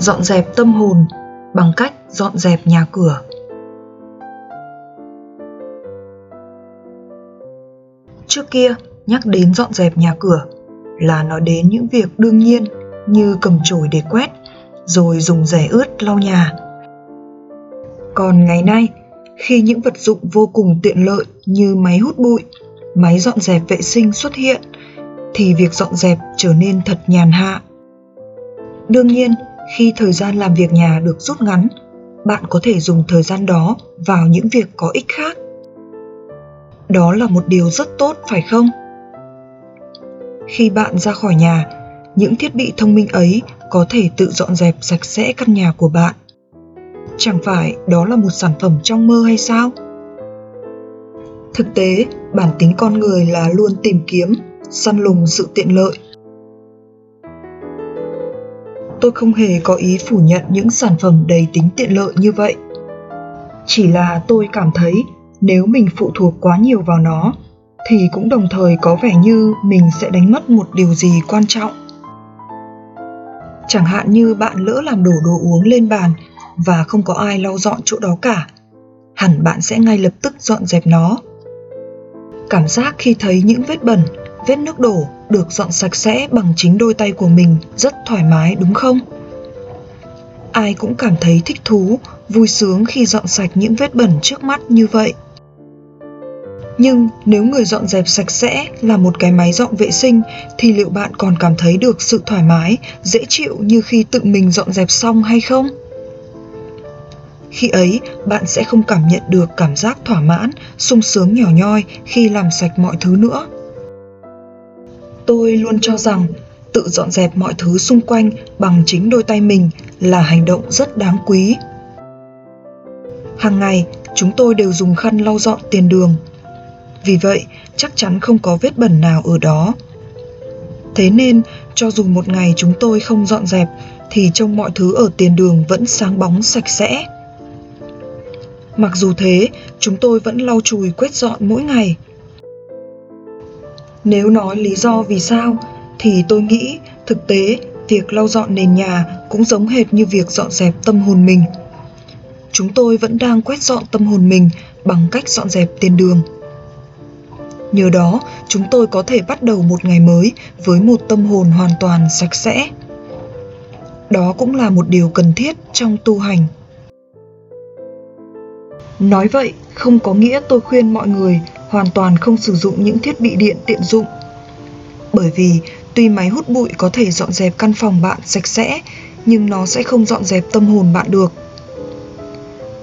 dọn dẹp tâm hồn bằng cách dọn dẹp nhà cửa. Trước kia, nhắc đến dọn dẹp nhà cửa là nói đến những việc đương nhiên như cầm chổi để quét, rồi dùng rẻ ướt lau nhà. Còn ngày nay, khi những vật dụng vô cùng tiện lợi như máy hút bụi, máy dọn dẹp vệ sinh xuất hiện, thì việc dọn dẹp trở nên thật nhàn hạ. Đương nhiên khi thời gian làm việc nhà được rút ngắn, bạn có thể dùng thời gian đó vào những việc có ích khác. Đó là một điều rất tốt, phải không? Khi bạn ra khỏi nhà, những thiết bị thông minh ấy có thể tự dọn dẹp sạch sẽ căn nhà của bạn. Chẳng phải đó là một sản phẩm trong mơ hay sao? Thực tế, bản tính con người là luôn tìm kiếm, săn lùng sự tiện lợi tôi không hề có ý phủ nhận những sản phẩm đầy tính tiện lợi như vậy. Chỉ là tôi cảm thấy nếu mình phụ thuộc quá nhiều vào nó, thì cũng đồng thời có vẻ như mình sẽ đánh mất một điều gì quan trọng. Chẳng hạn như bạn lỡ làm đổ đồ uống lên bàn và không có ai lau dọn chỗ đó cả, hẳn bạn sẽ ngay lập tức dọn dẹp nó. Cảm giác khi thấy những vết bẩn, vết nước đổ được dọn sạch sẽ bằng chính đôi tay của mình rất thoải mái, đúng không? Ai cũng cảm thấy thích thú, vui sướng khi dọn sạch những vết bẩn trước mắt như vậy. Nhưng nếu người dọn dẹp sạch sẽ là một cái máy dọn vệ sinh thì liệu bạn còn cảm thấy được sự thoải mái, dễ chịu như khi tự mình dọn dẹp xong hay không? Khi ấy, bạn sẽ không cảm nhận được cảm giác thỏa mãn, sung sướng nhỏ nhoi khi làm sạch mọi thứ nữa tôi luôn cho rằng tự dọn dẹp mọi thứ xung quanh bằng chính đôi tay mình là hành động rất đáng quý. Hàng ngày, chúng tôi đều dùng khăn lau dọn tiền đường. Vì vậy, chắc chắn không có vết bẩn nào ở đó. Thế nên, cho dù một ngày chúng tôi không dọn dẹp, thì trông mọi thứ ở tiền đường vẫn sáng bóng sạch sẽ. Mặc dù thế, chúng tôi vẫn lau chùi quét dọn mỗi ngày nếu nói lý do vì sao, thì tôi nghĩ thực tế việc lau dọn nền nhà cũng giống hệt như việc dọn dẹp tâm hồn mình. Chúng tôi vẫn đang quét dọn tâm hồn mình bằng cách dọn dẹp tiền đường. Nhờ đó, chúng tôi có thể bắt đầu một ngày mới với một tâm hồn hoàn toàn sạch sẽ. Đó cũng là một điều cần thiết trong tu hành. Nói vậy không có nghĩa tôi khuyên mọi người hoàn toàn không sử dụng những thiết bị điện tiện dụng. Bởi vì, tuy máy hút bụi có thể dọn dẹp căn phòng bạn sạch sẽ, nhưng nó sẽ không dọn dẹp tâm hồn bạn được.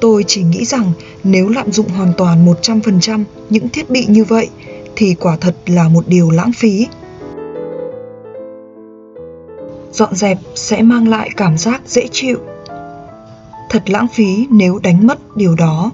Tôi chỉ nghĩ rằng nếu lạm dụng hoàn toàn 100% những thiết bị như vậy, thì quả thật là một điều lãng phí. Dọn dẹp sẽ mang lại cảm giác dễ chịu. Thật lãng phí nếu đánh mất điều đó.